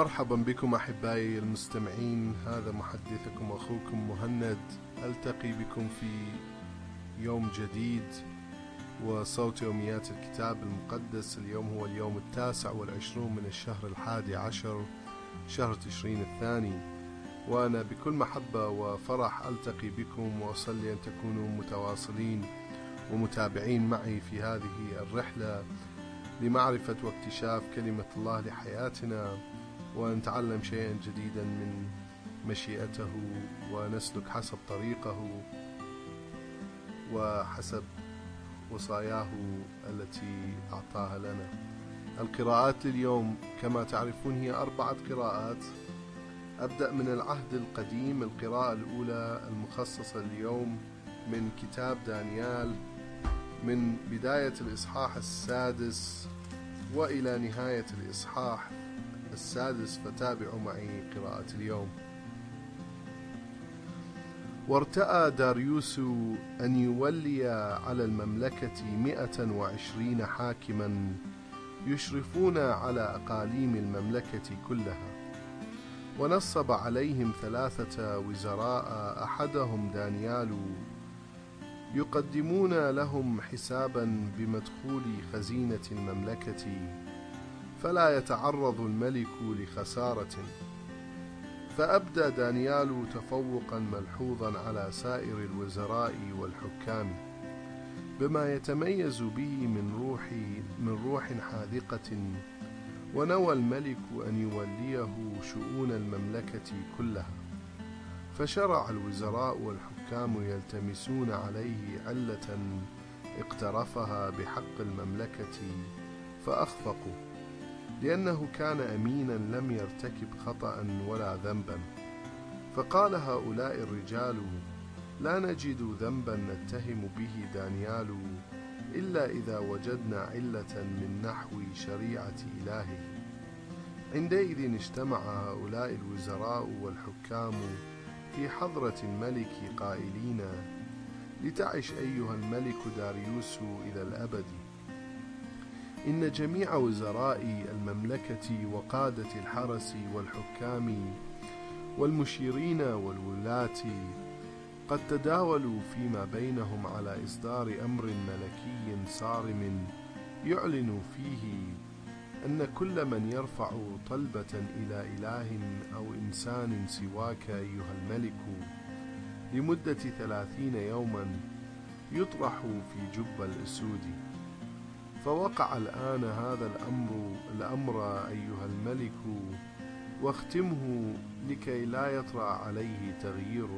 مرحبا بكم أحبائي المستمعين. هذا محدثكم أخوكم مهند. ألتقي بكم في يوم جديد وصوت يوميات الكتاب المقدس. اليوم هو اليوم التاسع والعشرون من الشهر الحادي عشر شهر تشرين الثاني. وأنا بكل محبة وفرح ألتقي بكم وأصلي أن تكونوا متواصلين ومتابعين معي في هذه الرحلة لمعرفة واكتشاف كلمة الله لحياتنا. ونتعلم شيئا جديدا من مشيئته ونسلك حسب طريقه وحسب وصاياه التي أعطاها لنا. القراءات لليوم كما تعرفون هي أربعة قراءات. أبدأ من العهد القديم القراءة الأولى المخصصة اليوم من كتاب دانيال من بداية الإصحاح السادس وإلى نهاية الإصحاح السادس فتابعوا معي قراءة اليوم. وارتأى داريوس أن يولي على المملكة مئة وعشرين حاكما يشرفون على أقاليم المملكة كلها. ونصب عليهم ثلاثة وزراء أحدهم دانيال. يقدمون لهم حسابا بمدخول خزينة المملكة. فلا يتعرض الملك لخسارة. فأبدى دانيال تفوقا ملحوظا على سائر الوزراء والحكام بما يتميز به من روح من روح حاذقة. ونوى الملك أن يوليه شؤون المملكة كلها. فشرع الوزراء والحكام يلتمسون عليه علة اقترفها بحق المملكة فأخفقوا. لأنه كان أمينا لم يرتكب خطأ ولا ذنبا. فقال هؤلاء الرجال لا نجد ذنبا نتهم به دانيال إلا إذا وجدنا علة من نحو شريعة إلهه. عندئذ اجتمع هؤلاء الوزراء والحكام في حضرة الملك قائلين لتعش أيها الملك داريوس إلى الأبد. إن جميع وزراء المملكة وقادة الحرس والحكام والمشيرين والولاة قد تداولوا فيما بينهم على إصدار أمر ملكي صارم يعلن فيه أن كل من يرفع طلبة إلى إله أو إنسان سواك أيها الملك لمدة ثلاثين يوما يطرح في جب الأسود. فوقع الآن هذا الأمر الأمر أيها الملك واختمه لكي لا يطرأ عليه تغيير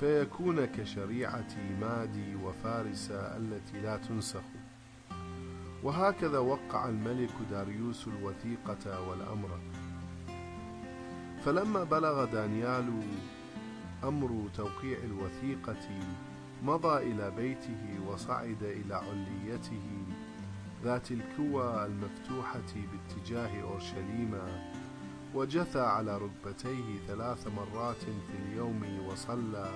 فيكون كشريعة مادي وفارس التي لا تنسخ. وهكذا وقع الملك داريوس الوثيقة والأمر. فلما بلغ دانيال أمر توقيع الوثيقة مضى إلى بيته وصعد إلى عليته ذات الكوى المفتوحة باتجاه أورشليم وجثى على ركبتيه ثلاث مرات في اليوم وصلى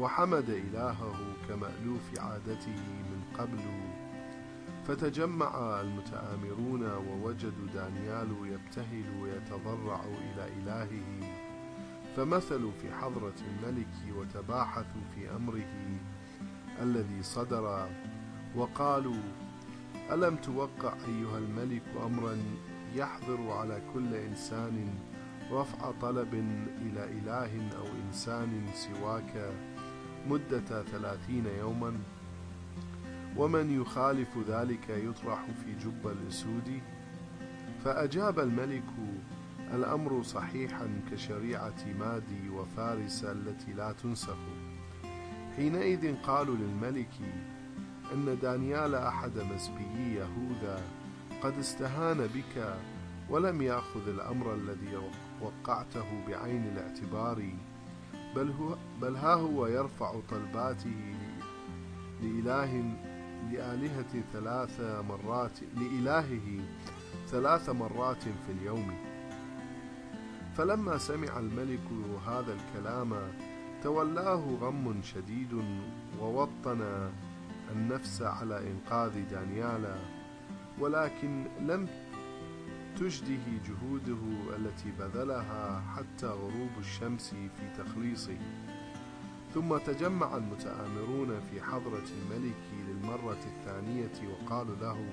وحمد إلهه كمألوف عادته من قبل. فتجمع المتآمرون ووجدوا دانيال يبتهل ويتضرع إلى إلهه. فمثلوا في حضرة الملك وتباحثوا في أمره الذي صدر وقالوا ألم توقع أيها الملك أمرا يحضر على كل إنسان رفع طلب إلى إله أو إنسان سواك مدة ثلاثين يوما؟ ومن يخالف ذلك يطرح في جب الأسود؟ فأجاب الملك الأمر صحيحا كشريعة مادي وفارس التي لا تنسخ. حينئذ قالوا للملك أن دانيال أحد مسبيي يهوذا قد استهان بك ولم يأخذ الأمر الذي وقعته بعين الاعتبار بل, هو بل ها هو يرفع طلباته لإله لآلهة ثلاث مرات لإلهه ثلاث مرات في اليوم. فلما سمع الملك هذا الكلام تولاه غم شديد ووطن النفس على إنقاذ دانيالا ولكن لم تجدي جهوده التي بذلها حتى غروب الشمس في تخليصه. ثم تجمع المتآمرون في حضرة الملك للمرة الثانية وقالوا له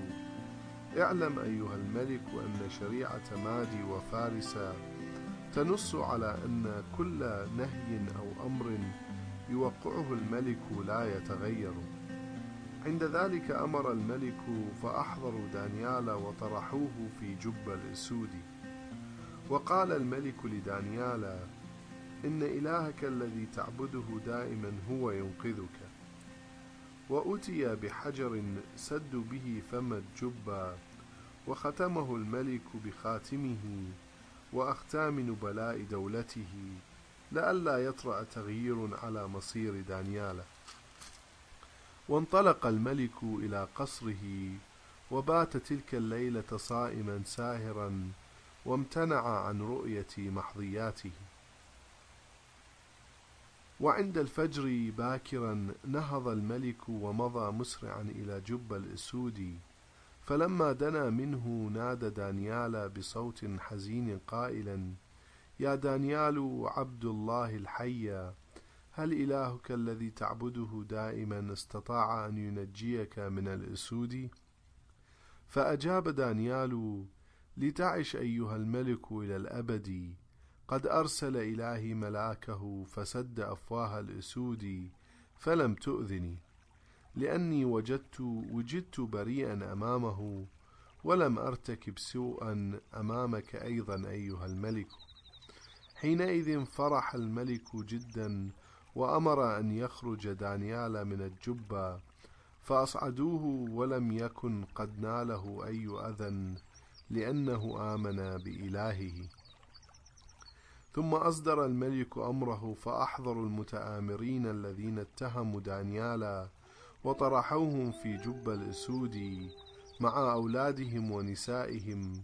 اعلم أيها الملك أن شريعة مادي وفارس تنص على أن كل نهي أو أمر يوقعه الملك لا يتغير. عند ذلك أمر الملك فأحضروا دانيال وطرحوه في جب الأسود وقال الملك لدانيال إن إلهك الذي تعبده دائما هو ينقذك. وأتي بحجر سد به فم الجب وختمه الملك بخاتمه وأختام نبلاء دولته لئلا يطرأ تغيير على مصير دانيال. وانطلق الملك إلى قصره وبات تلك الليلة صائما ساهرا وامتنع عن رؤية محظياته. وعند الفجر باكرا نهض الملك ومضى مسرعا إلى جب الأسود فلما دنا منه نادى دانيال بصوت حزين قائلا يا دانيال عبد الله الحي هل إلهك الذي تعبده دائما استطاع أن ينجيك من الأسود؟ فأجاب دانيال لتعش أيها الملك إلى الأبد قد أرسل إلهي ملاكه فسد أفواه الأسود فلم تؤذني لأني وجدت وجدت بريئا أمامه ولم أرتكب سوءا أمامك أيضا أيها الملك حينئذ فرح الملك جدا وأمر أن يخرج دانيال من الجبة فأصعدوه ولم يكن قد ناله أي أذى لأنه آمن بإلهه. ثم أصدر الملك أمره فأحضروا المتآمرين الذين اتهموا دانيالا وطرحوهم في جب الأسود مع أولادهم ونسائهم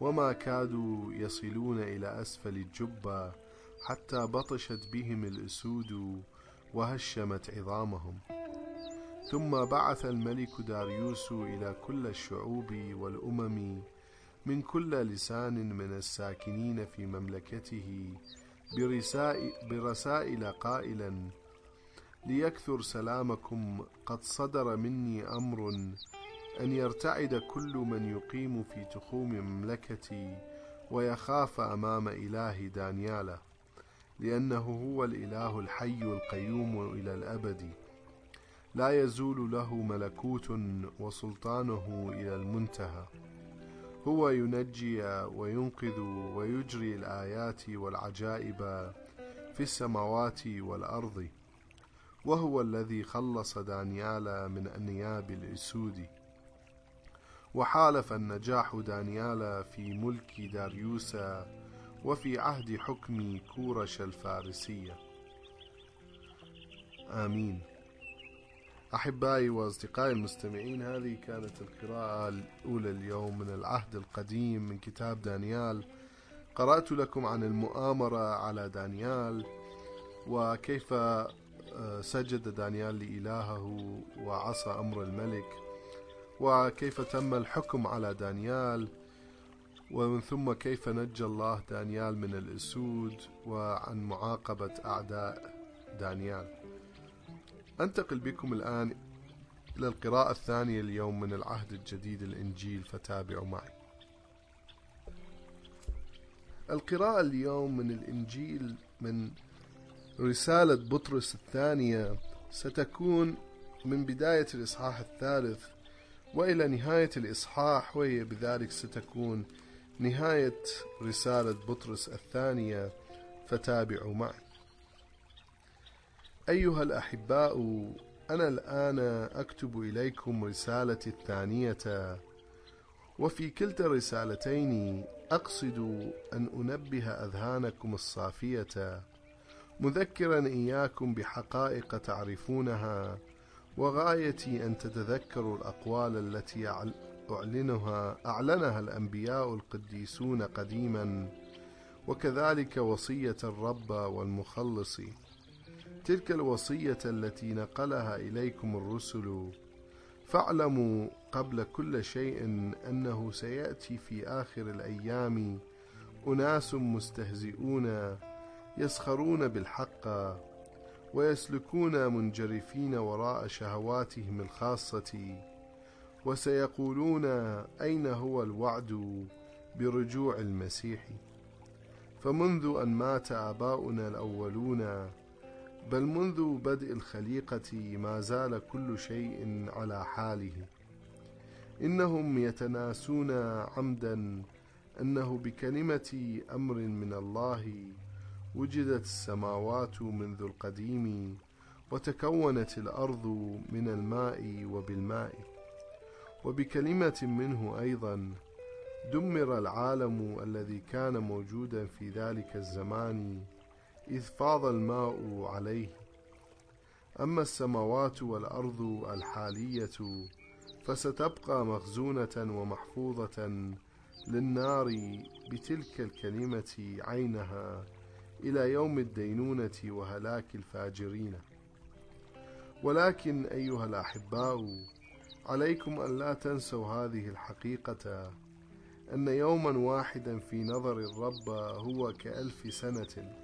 وما كادوا يصلون إلى أسفل الجبة. حتى بطشت بهم الأسود وهشمت عظامهم. ثم بعث الملك داريوس إلى كل الشعوب والأمم من كل لسان من الساكنين في مملكته برسائل قائلا ليكثر سلامكم قد صدر مني أمر أن يرتعد كل من يقيم في تخوم مملكتي ويخاف أمام إله دانياله لأنه هو الإله الحي القيوم إلى الأبد. لا يزول له ملكوت وسلطانه إلى المنتهى. هو ينجي وينقذ ويجري الآيات والعجائب في السماوات والأرض وهو الذي خلص دانيال من أنياب الأسود. وحالف النجاح دانيال في ملك داريوس وفي عهد حكم كورش الفارسية. آمين. أحبائي وأصدقائي المستمعين هذه كانت القراءة الأولى اليوم من العهد القديم من كتاب دانيال. قرأت لكم عن المؤامرة على دانيال وكيف آه، سجد دانيال لإلهه وعصى أمر الملك وكيف تم الحكم على دانيال. ومن ثم كيف نجى الله دانيال من الأسود وعن معاقبة أعداء دانيال. أنتقل بكم الآن إلى القراءة الثانية اليوم من العهد الجديد الإنجيل فتابعوا معي. القراءة اليوم من الإنجيل من رسالة بطرس الثانية ستكون من بداية الإصحاح الثالث وإلى نهاية الإصحاح وهي بذلك ستكون نهاية رسالة بطرس الثانية فتابعوا معي. أيها الأحباء أنا الآن أكتب إليكم رسالتي الثانية. وفي كلتا الرسالتين أقصد أن أنبه أذهانكم الصافية. مذكرا إياكم بحقائق تعرفونها وغايتي أن تتذكروا الأقوال التي أعلنها أعلنها الأنبياء القديسون قديما وكذلك وصية الرب والمخلص. تلك الوصية التي نقلها إليكم الرسل. فاعلموا قبل كل شيء أنه سيأتي في آخر الأيام أناس مستهزئون يسخرون بالحق ويسلكون منجرفين وراء شهواتهم الخاصة. وسيقولون أين هو الوعد برجوع المسيح؟ فمنذ أن مات آباؤنا الأولون بل منذ بدء الخليقة ما زال كل شيء على حاله. إنهم يتناسون عمدا أنه بكلمة أمر من الله وجدت السماوات منذ القديم وتكونت الأرض من الماء وبالماء. وبكلمة منه أيضا دمر العالم الذي كان موجودا في ذلك الزمان إذ فاض الماء عليه. أما السماوات والأرض الحالية فستبقى مخزونة ومحفوظة للنار بتلك الكلمة عينها إلى يوم الدينونة وهلاك الفاجرين. ولكن أيها الأحباء عليكم أن لا تنسوا هذه الحقيقة أن يوما واحدا في نظر الرب هو كألف سنة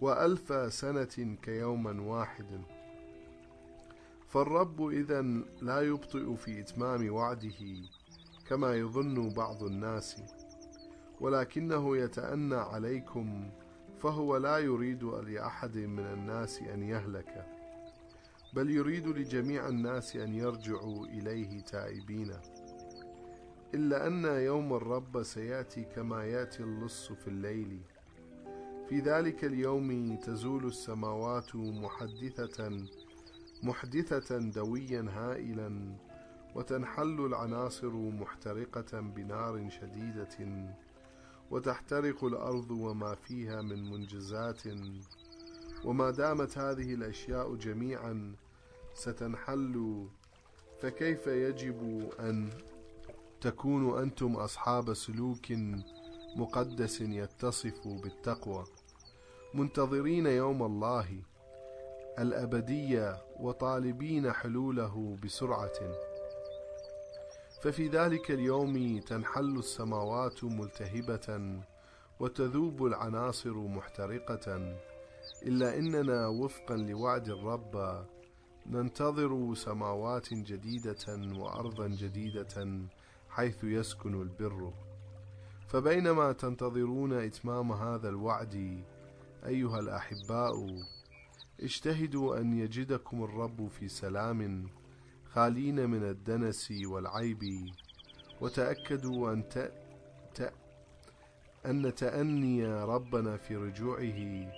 وألف سنة كيوما واحد. فالرب إذا لا يبطئ في إتمام وعده كما يظن بعض الناس ولكنه يتأنى عليكم فهو لا يريد لأحد من الناس أن يهلك. بل يريد لجميع الناس أن يرجعوا إليه تائبين. إلا أن يوم الرب سيأتي كما يأتي اللص في الليل. في ذلك اليوم تزول السماوات محدثة محدثة دويا هائلا وتنحل العناصر محترقة بنار شديدة وتحترق الأرض وما فيها من منجزات. وما دامت هذه الأشياء جميعا ستنحل. فكيف يجب أن تكونوا أنتم أصحاب سلوك مقدس يتصف بالتقوى؟ منتظرين يوم الله الأبدية وطالبين حلوله بسرعة. ففي ذلك اليوم تنحل السماوات ملتهبة وتذوب العناصر محترقة. إلا إننا وفقا لوعد الرب ننتظر سماوات جديدة وأرضا جديدة حيث يسكن البر. فبينما تنتظرون إتمام هذا الوعد أيها الأحباء اجتهدوا أن يجدكم الرب في سلام خالين من الدنس والعيب وتأكدوا أن ت... ت... أن تأني ربنا في رجوعه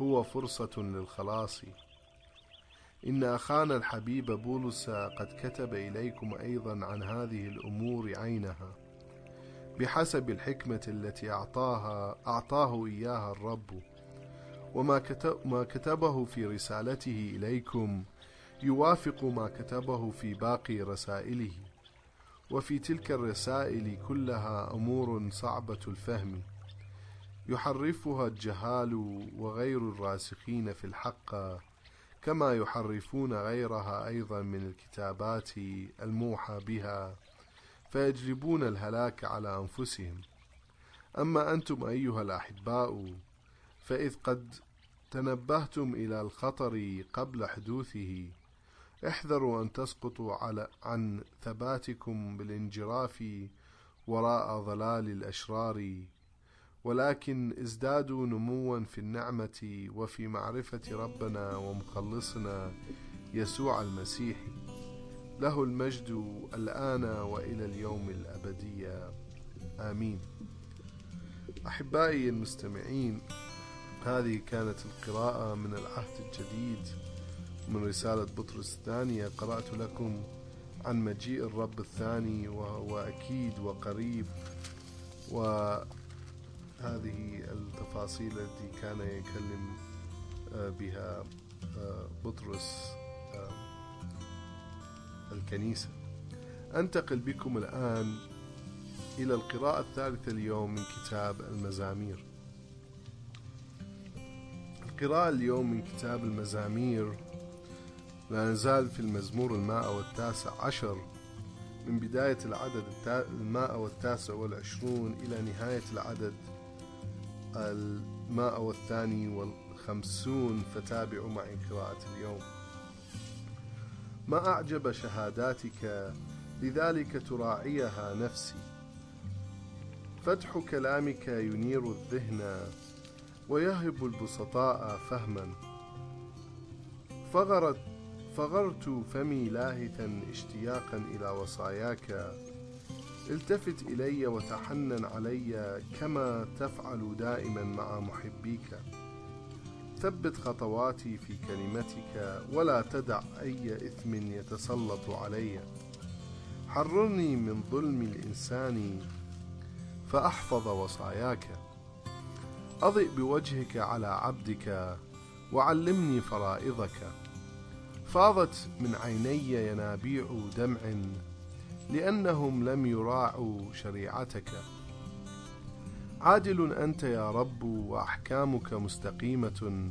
هو فرصة للخلاص. إن أخانا الحبيب بولس قد كتب إليكم أيضا عن هذه الأمور عينها بحسب الحكمة التي أعطاها أعطاه إياها الرب. وما كتب ما كتبه في رسالته إليكم يوافق ما كتبه في باقي رسائله. وفي تلك الرسائل كلها أمور صعبة الفهم. يحرفها الجهال وغير الراسخين في الحق. كما يحرفون غيرها أيضا من الكتابات الموحى بها فيجلبون الهلاك على أنفسهم. أما أنتم أيها الأحباء فإذ قد تنبهتم إلى الخطر قبل حدوثه احذروا أن تسقطوا على عن ثباتكم بالانجراف وراء ضلال الأشرار ولكن ازدادوا نموا في النعمة وفي معرفة ربنا ومخلصنا يسوع المسيح. له المجد الآن وإلى اليوم الأبدي. آمين. أحبائي المستمعين هذه كانت القراءة من العهد الجديد من رسالة بطرس الثانية. قرأت لكم عن مجيء الرب الثاني وهو أكيد وقريب. وهذه التفاصيل التي كان يكلم بها بطرس الكنيسة. أنتقل بكم الآن إلى القراءة الثالثة اليوم من كتاب المزامير. القراءة اليوم من كتاب المزامير لا نزال في المزمور الماء والتاسع عشر من بداية العدد الماء والتاسع والعشرون إلى نهاية العدد الماء والثاني والخمسون فتابعوا معي قراءة اليوم. ما أعجب شهاداتك لذلك تراعيها نفسي. فتح كلامك ينير الذهن ويهب البسطاء فهما. فغرت فغرت فمي لاهثا اشتياقا إلى وصاياك. التفت إلي وتحنن علي كما تفعل دائما مع محبيك. ثبت خطواتي في كلمتك ولا تدع أي إثم يتسلط علي. حررني من ظلم الإنسان فأحفظ وصاياك. أضئ بوجهك على عبدك وعلمني فرائضك. فاضت من عيني ينابيع دمع لأنهم لم يراعوا شريعتك. عادل أنت يا رب وأحكامك مستقيمة.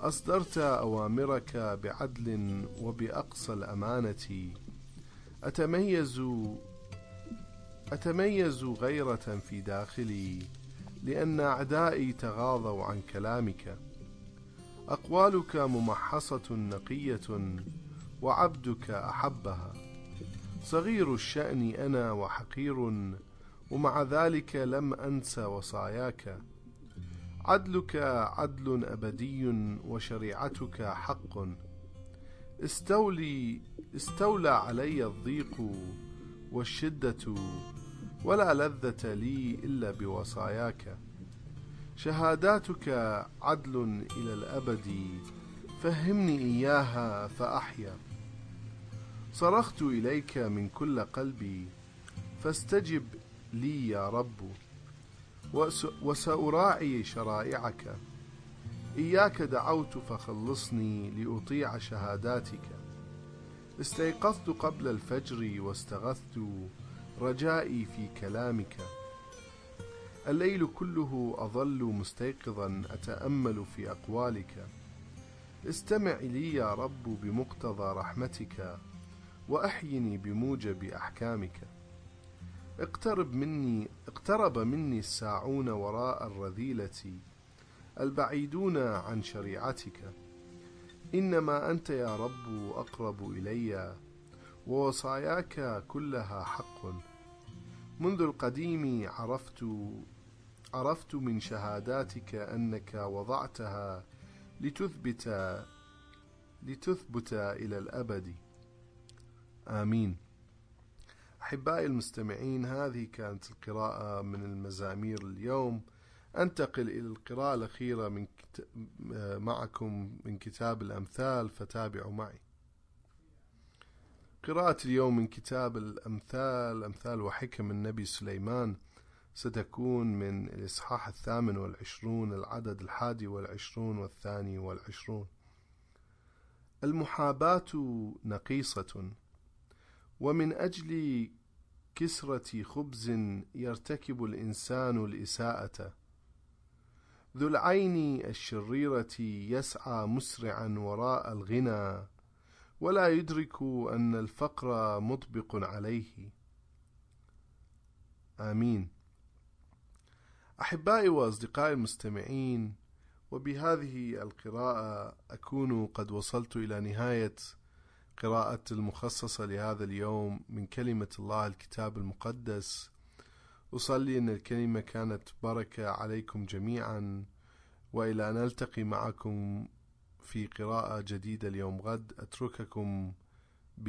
أصدرت أوامرك بعدل وبأقصى الأمانة. أتميز أتميز غيرة في داخلي لأن أعدائي تغاضوا عن كلامك. أقوالك ممحصة نقية وعبدك أحبها. صغير الشأن أنا وحقير ومع ذلك لم أنس وصاياك. عدلك عدل أبدي وشريعتك حق. استولي استولى علي الضيق والشدة ولا لذة لي إلا بوصاياك. شهاداتك عدل إلى الأبد فهمني إياها فأحيا. صرخت إليك من كل قلبي فاستجب لي يا رب وسأراعي شرائعك. إياك دعوت فخلصني لأطيع شهاداتك. استيقظت قبل الفجر واستغثت رجائي في كلامك. الليل كله أظل مستيقظا أتأمل في أقوالك. استمع لي يا رب بمقتضى رحمتك. وأحيني بموجب أحكامك. اقترب مني اقترب مني الساعون وراء الرذيلة البعيدون عن شريعتك. إنما أنت يا رب أقرب إلي ووصاياك كلها حق. منذ القديم عرفت عرفت من شهاداتك أنك وضعتها لتثبت لتثبت إلى الأبد. آمين. أحبائي المستمعين هذه كانت القراءة من المزامير اليوم. أنتقل إلى القراءة الأخيرة من كت... معكم من كتاب الأمثال فتابعوا معي. قراءة اليوم من كتاب الأمثال أمثال وحكم النبي سليمان. ستكون من الإصحاح الثامن والعشرون العدد الحادي والعشرون والثاني والعشرون. المحاباة نقيصة. ومن أجل كسرة خبز يرتكب الإنسان الإساءة ذو العين الشريرة يسعى مسرعا وراء الغنى ولا يدرك أن الفقر مطبق عليه. آمين. أحبائي وأصدقائي المستمعين وبهذه القراءة أكون قد وصلت إلى نهاية قراءة المخصصة لهذا اليوم من كلمة الله الكتاب المقدس. أصلي أن الكلمة كانت بركة عليكم جميعا وإلى أن نلتقي معكم في قراءة جديدة اليوم غد أترككم ب